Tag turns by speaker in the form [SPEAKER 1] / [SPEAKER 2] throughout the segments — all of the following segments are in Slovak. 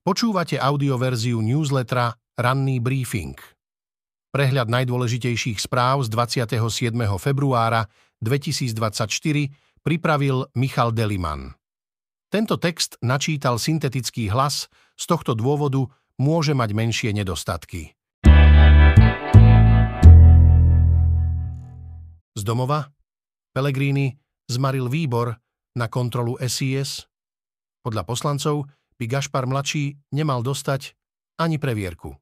[SPEAKER 1] Počúvate audioverziu newslettera Ranný briefing. Prehľad najdôležitejších správ z 27. februára 2024 pripravil Michal Deliman. Tento text načítal syntetický hlas, z tohto dôvodu môže mať menšie nedostatky. Z domova Pellegrini zmaril výbor na kontrolu SIS. Podľa poslancov by Gašpar mladší nemal dostať ani previerku.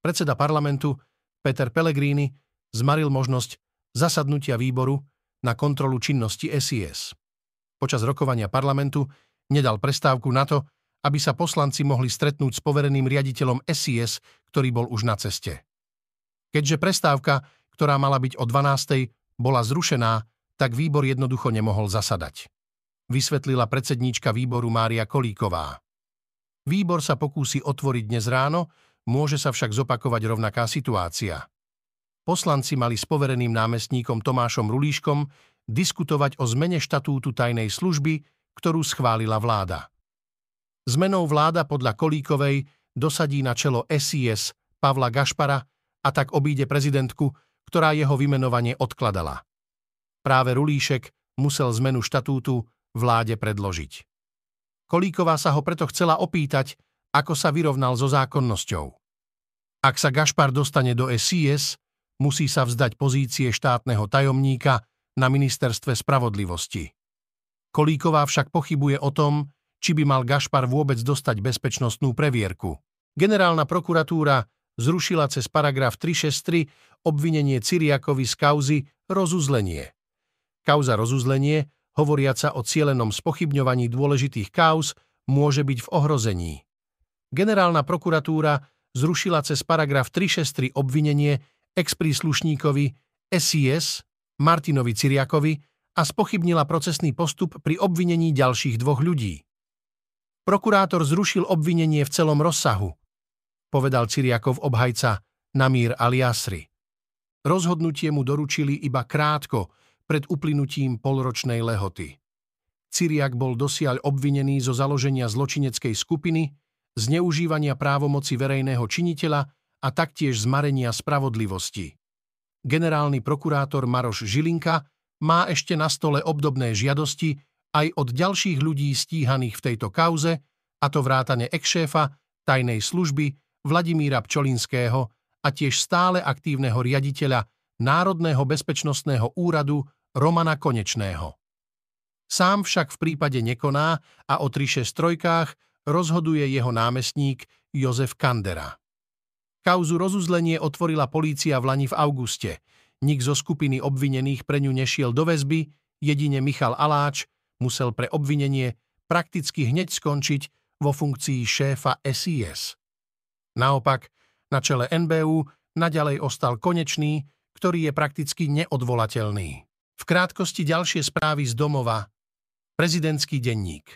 [SPEAKER 1] Predseda parlamentu Peter Pellegrini zmaril možnosť zasadnutia výboru na kontrolu činnosti SIS. Počas rokovania parlamentu nedal prestávku na to, aby sa poslanci mohli stretnúť s povereným riaditeľom SIS, ktorý bol už na ceste. Keďže prestávka, ktorá mala byť o 12. bola zrušená, tak výbor jednoducho nemohol zasadať. Vysvetlila predsedníčka výboru Mária Kolíková. Výbor sa pokúsi otvoriť dnes ráno, môže sa však zopakovať rovnaká situácia. Poslanci mali s povereným námestníkom Tomášom Rulíškom diskutovať o zmene štatútu tajnej služby, ktorú schválila vláda. Zmenou vláda podľa Kolíkovej dosadí na čelo SIS Pavla Gašpara a tak obíde prezidentku, ktorá jeho vymenovanie odkladala. Práve Rulíšek musel zmenu štatútu vláde predložiť. Kolíková sa ho preto chcela opýtať, ako sa vyrovnal so zákonnosťou. Ak sa Gašpar dostane do SIS, musí sa vzdať pozície štátneho tajomníka na ministerstve spravodlivosti. Kolíková však pochybuje o tom, či by mal Gašpar vôbec dostať bezpečnostnú previerku. Generálna prokuratúra zrušila cez paragraf 363 obvinenie Cyriakovi z kauzy rozuzlenie. Kauza rozuzlenie hovoriaca o cielenom spochybňovaní dôležitých kauz, môže byť v ohrození. Generálna prokuratúra zrušila cez paragraf 363 obvinenie ex-príslušníkovi SIS Martinovi Ciriakovi a spochybnila procesný postup pri obvinení ďalších dvoch ľudí. Prokurátor zrušil obvinenie v celom rozsahu, povedal Ciriakov obhajca Namír Aliasri. Rozhodnutie mu doručili iba krátko, pred uplynutím polročnej lehoty. Cyriak bol dosiaľ obvinený zo založenia zločineckej skupiny, zneužívania právomoci verejného činiteľa a taktiež zmarenia spravodlivosti. Generálny prokurátor Maroš Žilinka má ešte na stole obdobné žiadosti aj od ďalších ľudí stíhaných v tejto kauze, a to vrátane ex-šéfa tajnej služby Vladimíra Pčolinského a tiež stále aktívneho riaditeľa Národného bezpečnostného úradu Romana Konečného. Sám však v prípade nekoná a o 363 rozhoduje jeho námestník Jozef Kandera. Kauzu rozuzlenie otvorila polícia v Lani v auguste. Nik zo skupiny obvinených pre ňu nešiel do väzby, jedine Michal Aláč musel pre obvinenie prakticky hneď skončiť vo funkcii šéfa SIS. Naopak, na čele NBU naďalej ostal konečný, ktorý je prakticky neodvolateľný. V krátkosti ďalšie správy z domova. Prezidentský denník.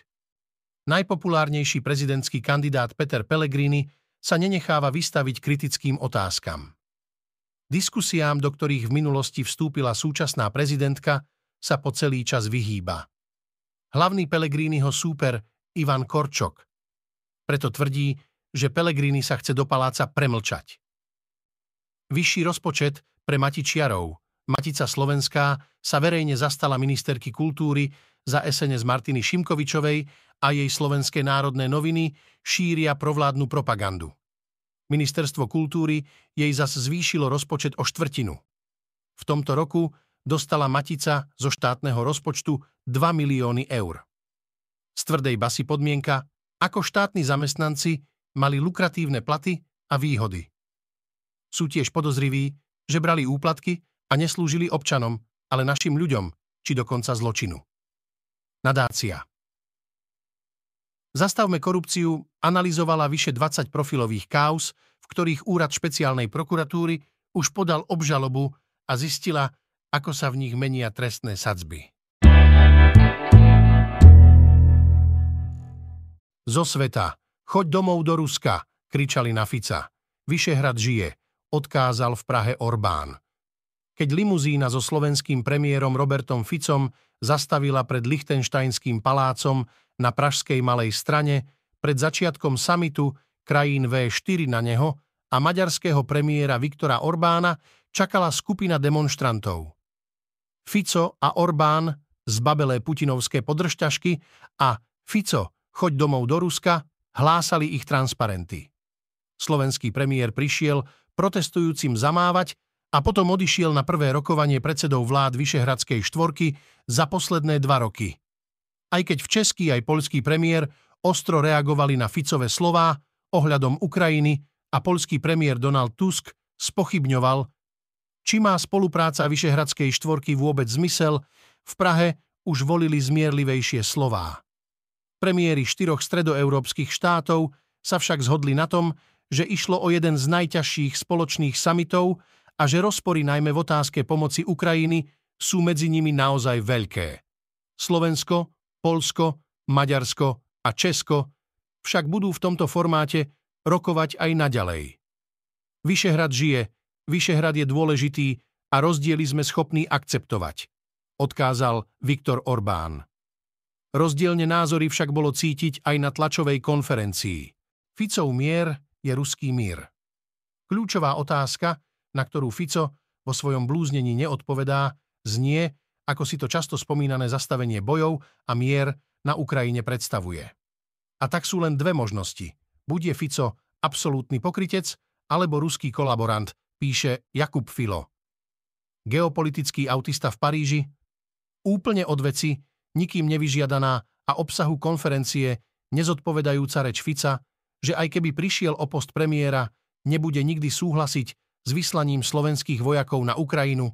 [SPEAKER 1] Najpopulárnejší prezidentský kandidát Peter Pellegrini sa nenecháva vystaviť kritickým otázkam. Diskusiám, do ktorých v minulosti vstúpila súčasná prezidentka, sa po celý čas vyhýba. Hlavný Pellegriniho súper Ivan Korčok. Preto tvrdí, že Pellegrini sa chce do paláca premlčať. Vyšší rozpočet pre Matičiarov – Matica Slovenská sa verejne zastala ministerky kultúry za SNS Martiny Šimkovičovej a jej slovenské národné noviny šíria provládnu propagandu. Ministerstvo kultúry jej zas zvýšilo rozpočet o štvrtinu. V tomto roku dostala Matica zo štátneho rozpočtu 2 milióny eur. Z tvrdej basy podmienka, ako štátni zamestnanci mali lukratívne platy a výhody. Sú tiež podozriví, že brali úplatky a neslúžili občanom, ale našim ľuďom, či dokonca zločinu. Nadácia Zastavme korupciu analyzovala vyše 20 profilových kauz, v ktorých úrad špeciálnej prokuratúry už podal obžalobu a zistila, ako sa v nich menia trestné sadzby. Zo sveta. Choď domov do Ruska, kričali na Fica. Vyšehrad žije, odkázal v Prahe Orbán keď limuzína so slovenským premiérom Robertom Ficom zastavila pred Lichtensteinským palácom na Pražskej Malej strane, pred začiatkom samitu krajín V4 na neho a maďarského premiéra Viktora Orbána čakala skupina demonstrantov. Fico a Orbán zbabelé putinovské podržťažky a Fico, choď domov do Ruska, hlásali ich transparenty. Slovenský premiér prišiel protestujúcim zamávať a potom odišiel na prvé rokovanie predsedov vlád Vyšehradskej štvorky za posledné dva roky. Aj keď v český aj poľský premiér ostro reagovali na Ficové slová ohľadom Ukrajiny a poľský premiér Donald Tusk spochybňoval, či má spolupráca Vyšehradskej štvorky vôbec zmysel, v Prahe už volili zmierlivejšie slová. Premiéry štyroch stredoeurópskych štátov sa však zhodli na tom, že išlo o jeden z najťažších spoločných samitov a že rozpory najmä v otázke pomoci Ukrajiny sú medzi nimi naozaj veľké. Slovensko, Polsko, Maďarsko a Česko však budú v tomto formáte rokovať aj naďalej. Vyšehrad žije, Vyšehrad je dôležitý a rozdiely sme schopní akceptovať, odkázal Viktor Orbán. Rozdielne názory však bolo cítiť aj na tlačovej konferencii. Ficov mier je ruský mír. Kľúčová otázka, na ktorú Fico vo svojom blúznení neodpovedá, znie, ako si to často spomínané zastavenie bojov a mier na Ukrajine predstavuje. A tak sú len dve možnosti. Buď je Fico absolútny pokrytec, alebo ruský kolaborant, píše Jakub Filo. Geopolitický autista v Paríži, úplne od veci, nikým nevyžiadaná a obsahu konferencie nezodpovedajúca reč Fica, že aj keby prišiel o post premiéra, nebude nikdy súhlasiť s vyslaním slovenských vojakov na Ukrajinu,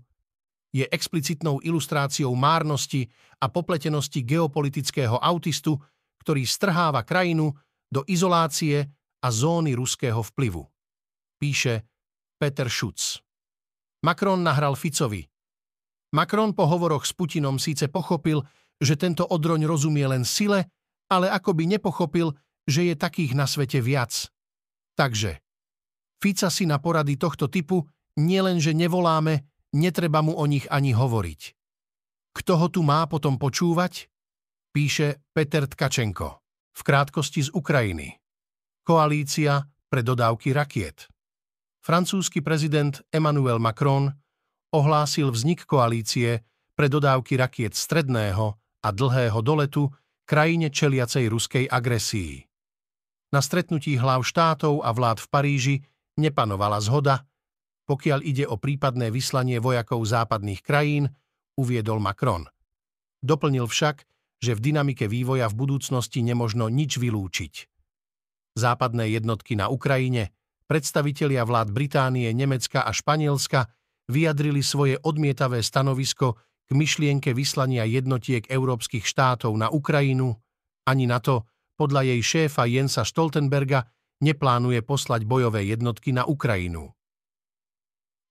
[SPEAKER 1] je explicitnou ilustráciou márnosti a popletenosti geopolitického autistu, ktorý strháva krajinu do izolácie a zóny ruského vplyvu. Píše Peter Schutz. Macron nahral Ficovi. Macron po hovoroch s Putinom síce pochopil, že tento odroň rozumie len sile, ale ako by nepochopil, že je takých na svete viac. Takže, Fica si na porady tohto typu nielenže nevoláme, netreba mu o nich ani hovoriť. Kto ho tu má potom počúvať? Píše Peter Tkačenko. V krátkosti z Ukrajiny. Koalícia pre dodávky rakiet francúzsky prezident Emmanuel Macron ohlásil vznik koalície pre dodávky rakiet stredného a dlhého doletu krajine čeliacej ruskej agresii. Na stretnutí hlav štátov a vlád v Paríži nepanovala zhoda, pokiaľ ide o prípadné vyslanie vojakov západných krajín, uviedol Macron. Doplnil však, že v dynamike vývoja v budúcnosti nemožno nič vylúčiť. Západné jednotky na Ukrajine predstavitelia vlád Británie, Nemecka a Španielska vyjadrili svoje odmietavé stanovisko k myšlienke vyslania jednotiek európskych štátov na Ukrajinu, ani na to, podľa jej šéfa Jensa Stoltenberga, neplánuje poslať bojové jednotky na Ukrajinu.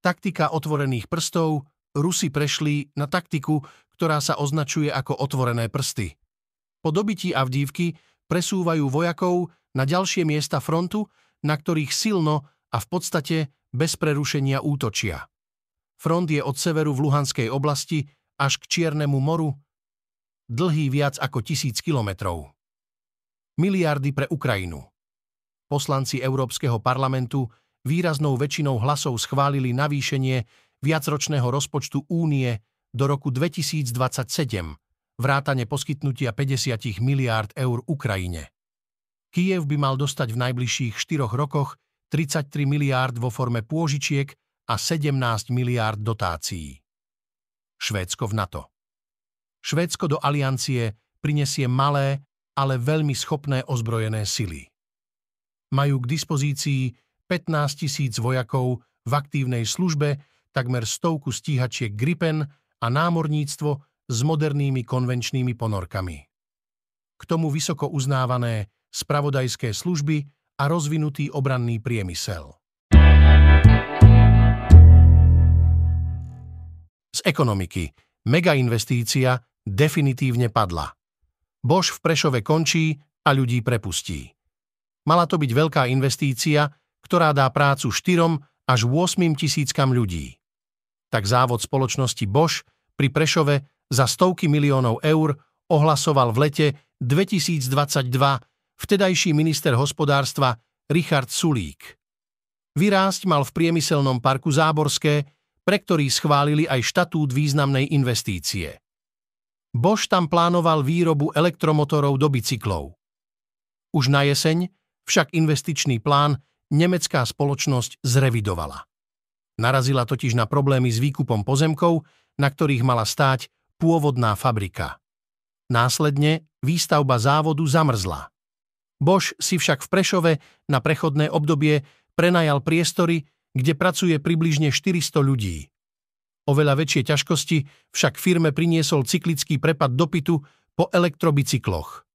[SPEAKER 1] Taktika otvorených prstov Rusi prešli na taktiku, ktorá sa označuje ako otvorené prsty. Po dobití Avdívky presúvajú vojakov na ďalšie miesta frontu na ktorých silno a v podstate bez prerušenia útočia. Front je od severu v Luhanskej oblasti až k Čiernemu moru, dlhý viac ako tisíc kilometrov. Miliardy pre Ukrajinu. Poslanci Európskeho parlamentu výraznou väčšinou hlasov schválili navýšenie viacročného rozpočtu únie do roku 2027, vrátane poskytnutia 50 miliárd eur Ukrajine. Kiev by mal dostať v najbližších 4 rokoch 33 miliárd vo forme pôžičiek a 17 miliárd dotácií. Švédsko v NATO Švédsko do aliancie prinesie malé, ale veľmi schopné ozbrojené sily. Majú k dispozícii 15 tisíc vojakov v aktívnej službe, takmer stovku stíhačiek Gripen a námorníctvo s modernými konvenčnými ponorkami. K tomu vysoko uznávané spravodajské služby a rozvinutý obranný priemysel. Z ekonomiky. Megainvestícia definitívne padla. Bosch v Prešove končí a ľudí prepustí. Mala to byť veľká investícia, ktorá dá prácu 4 až 8 tisíckam ľudí. Tak závod spoločnosti Bosch pri Prešove za stovky miliónov eur ohlasoval v lete 2022 vtedajší minister hospodárstva Richard Sulík. Vyrásť mal v priemyselnom parku Záborské, pre ktorý schválili aj štatút významnej investície. Bosch tam plánoval výrobu elektromotorov do bicyklov. Už na jeseň však investičný plán nemecká spoločnosť zrevidovala. Narazila totiž na problémy s výkupom pozemkov, na ktorých mala stáť pôvodná fabrika. Následne výstavba závodu zamrzla. Bosch si však v Prešove na prechodné obdobie prenajal priestory, kde pracuje približne 400 ľudí. Oveľa väčšie ťažkosti však firme priniesol cyklický prepad dopytu po elektrobicykloch.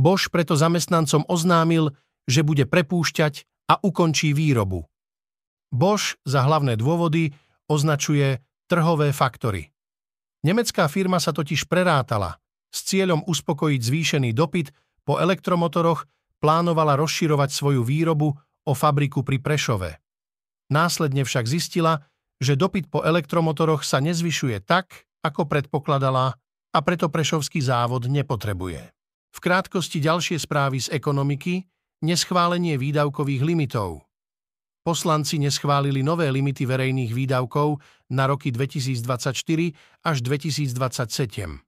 [SPEAKER 1] Bosch preto zamestnancom oznámil, že bude prepúšťať a ukončí výrobu. Bosch za hlavné dôvody označuje trhové faktory. Nemecká firma sa totiž prerátala. S cieľom uspokojiť zvýšený dopyt po elektromotoroch plánovala rozširovať svoju výrobu o fabriku pri Prešove. Následne však zistila, že dopyt po elektromotoroch sa nezvyšuje tak, ako predpokladala a preto Prešovský závod nepotrebuje. V krátkosti ďalšie správy z ekonomiky, neschválenie výdavkových limitov – Poslanci neschválili nové limity verejných výdavkov na roky 2024 až 2027.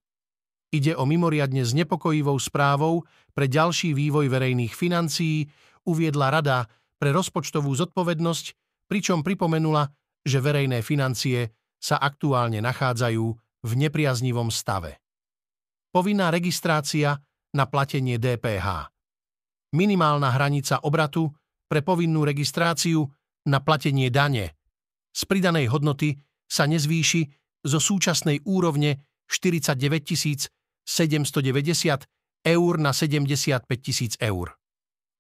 [SPEAKER 1] Ide o mimoriadne znepokojivou správou pre ďalší vývoj verejných financií, uviedla Rada pre rozpočtovú zodpovednosť, pričom pripomenula, že verejné financie sa aktuálne nachádzajú v nepriaznivom stave. Povinná registrácia na platenie DPH. Minimálna hranica obratu pre povinnú registráciu na platenie dane z pridanej hodnoty sa nezvýši zo súčasnej úrovne 49 790 eur na 75 tisíc eur.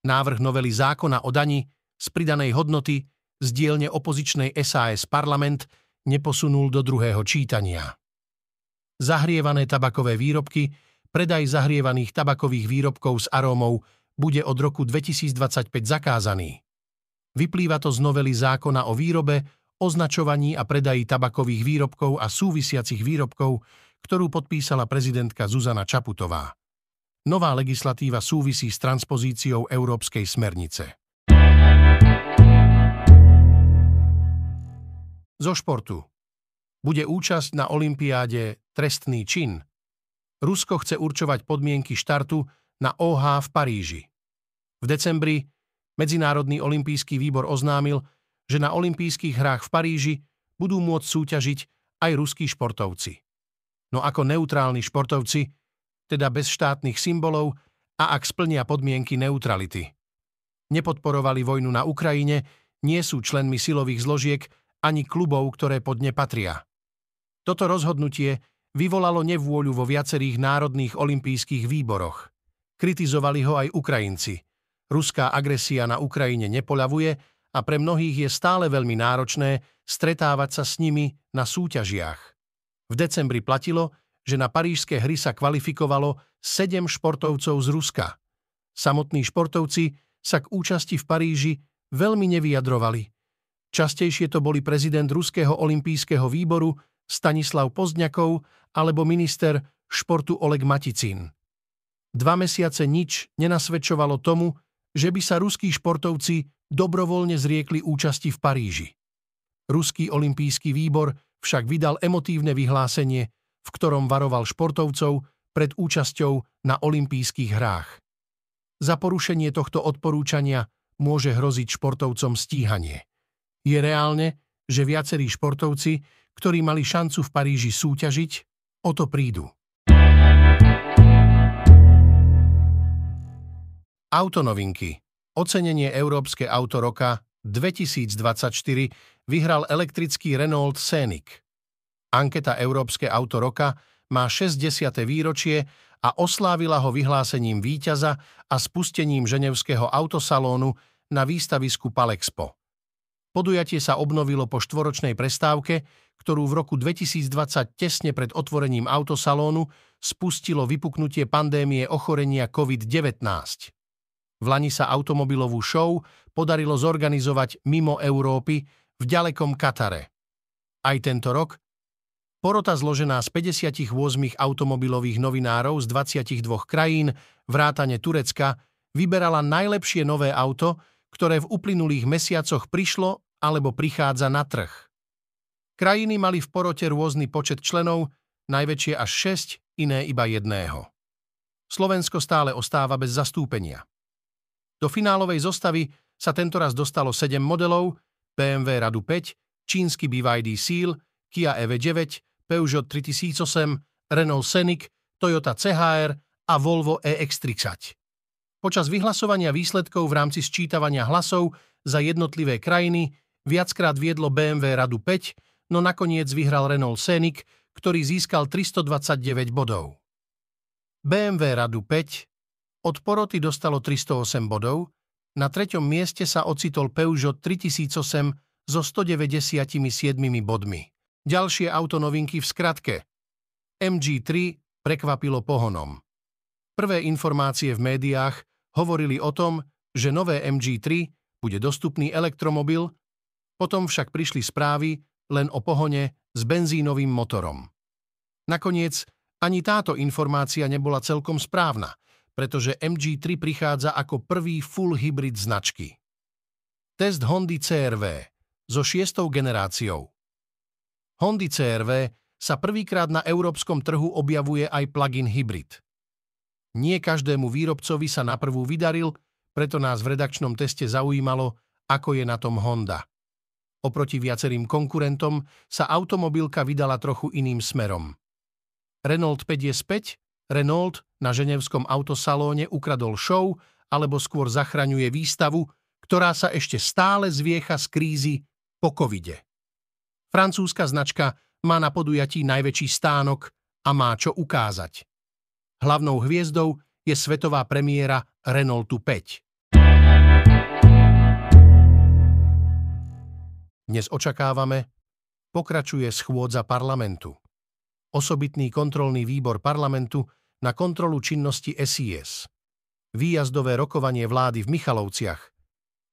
[SPEAKER 1] Návrh novely zákona o dani z pridanej hodnoty z dielne opozičnej SAS parlament neposunul do druhého čítania. Zahrievané tabakové výrobky, predaj zahrievaných tabakových výrobkov s arómou bude od roku 2025 zakázaný. Vyplýva to z novely zákona o výrobe, označovaní a predaji tabakových výrobkov a súvisiacich výrobkov, ktorú podpísala prezidentka Zuzana Čaputová. Nová legislatíva súvisí s transpozíciou Európskej smernice. Zo športu. Bude účasť na Olympiáde trestný čin. Rusko chce určovať podmienky štartu na OH v Paríži. V decembri Medzinárodný olimpijský výbor oznámil, že na olympijských hrách v Paríži budú môcť súťažiť aj ruskí športovci. No ako neutrálni športovci, teda bez štátnych symbolov a ak splnia podmienky neutrality. Nepodporovali vojnu na Ukrajine, nie sú členmi silových zložiek ani klubov, ktoré pod ne patria. Toto rozhodnutie vyvolalo nevôľu vo viacerých národných olympijských výboroch. Kritizovali ho aj Ukrajinci. Ruská agresia na Ukrajine nepoľavuje a pre mnohých je stále veľmi náročné stretávať sa s nimi na súťažiach. V decembri platilo, že na parížské hry sa kvalifikovalo 7 športovcov z Ruska. Samotní športovci sa k účasti v Paríži veľmi nevyjadrovali. Častejšie to boli prezident Ruského olympijského výboru Stanislav Pozdňakov alebo minister športu Oleg Maticín. Dva mesiace nič nenasvedčovalo tomu, že by sa ruskí športovci dobrovoľne zriekli účasti v Paríži. Ruský olimpijský výbor však vydal emotívne vyhlásenie, v ktorom varoval športovcov pred účasťou na olympijských hrách. Za porušenie tohto odporúčania môže hroziť športovcom stíhanie. Je reálne, že viacerí športovci, ktorí mali šancu v Paríži súťažiť, o to prídu. Autonovinky. Ocenenie Európske auto roka 2024 vyhral elektrický Renault Scenic. Anketa Európske auto roka má 60. výročie a oslávila ho vyhlásením víťaza a spustením ženevského autosalónu na výstavisku Palexpo. Podujatie sa obnovilo po štvoročnej prestávke, ktorú v roku 2020 tesne pred otvorením autosalónu spustilo vypuknutie pandémie ochorenia COVID-19. V Lani sa automobilovú show podarilo zorganizovať mimo Európy v ďalekom Katare. Aj tento rok porota zložená z 58 automobilových novinárov z 22 krajín, vrátane Turecka, vyberala najlepšie nové auto, ktoré v uplynulých mesiacoch prišlo alebo prichádza na trh. Krajiny mali v porote rôzny počet členov, najväčšie až 6, iné iba jedného. Slovensko stále ostáva bez zastúpenia. Do finálovej zostavy sa tentoraz dostalo 7 modelov, BMW Radu 5, čínsky BYD Seal, Kia EV9, Peugeot 3008, Renault Scenic, Toyota CHR a Volvo EX30. Počas vyhlasovania výsledkov v rámci sčítavania hlasov za jednotlivé krajiny viackrát viedlo BMW Radu 5, no nakoniec vyhral Renault Scenic, ktorý získal 329 bodov. BMW Radu 5 od poroty dostalo 308 bodov, na treťom mieste sa ocitol Peugeot 3008 so 197 bodmi. Ďalšie autonovinky v skratke. MG3 prekvapilo pohonom. Prvé informácie v médiách hovorili o tom, že nové MG3 bude dostupný elektromobil, potom však prišli správy len o pohone s benzínovým motorom. Nakoniec ani táto informácia nebola celkom správna – pretože MG3 prichádza ako prvý full hybrid značky. Test Hondy CRV so šiestou generáciou. Hondy CRV sa prvýkrát na európskom trhu objavuje aj plug-in hybrid. Nie každému výrobcovi sa na prvú vydaril, preto nás v redakčnom teste zaujímalo, ako je na tom Honda. Oproti viacerým konkurentom sa automobilka vydala trochu iným smerom. Renault 5 je späť Renault na ženevskom autosalóne ukradol show alebo skôr zachraňuje výstavu, ktorá sa ešte stále zviecha z krízy po covide. Francúzska značka má na podujatí najväčší stánok a má čo ukázať. Hlavnou hviezdou je svetová premiéra Renaultu 5. Dnes očakávame, pokračuje schôdza parlamentu. Osobitný kontrolný výbor parlamentu na kontrolu činnosti SIS. Výjazdové rokovanie vlády v Michalovciach.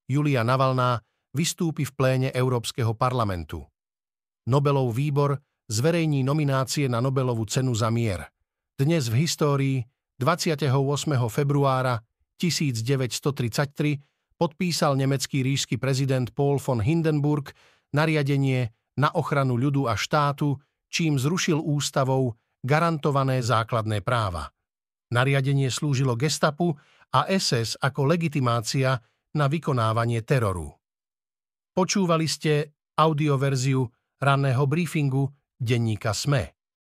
[SPEAKER 1] Julia Navalná vystúpi v pléne Európskeho parlamentu. Nobelov výbor zverejní nominácie na Nobelovú cenu za mier. Dnes v histórii 28. februára 1933 podpísal nemecký ríšsky prezident Paul von Hindenburg nariadenie na ochranu ľudu a štátu, čím zrušil ústavou garantované základné práva. Nariadenie slúžilo gestapu a SS ako legitimácia na vykonávanie teroru. Počúvali ste audioverziu ranného briefingu denníka SME.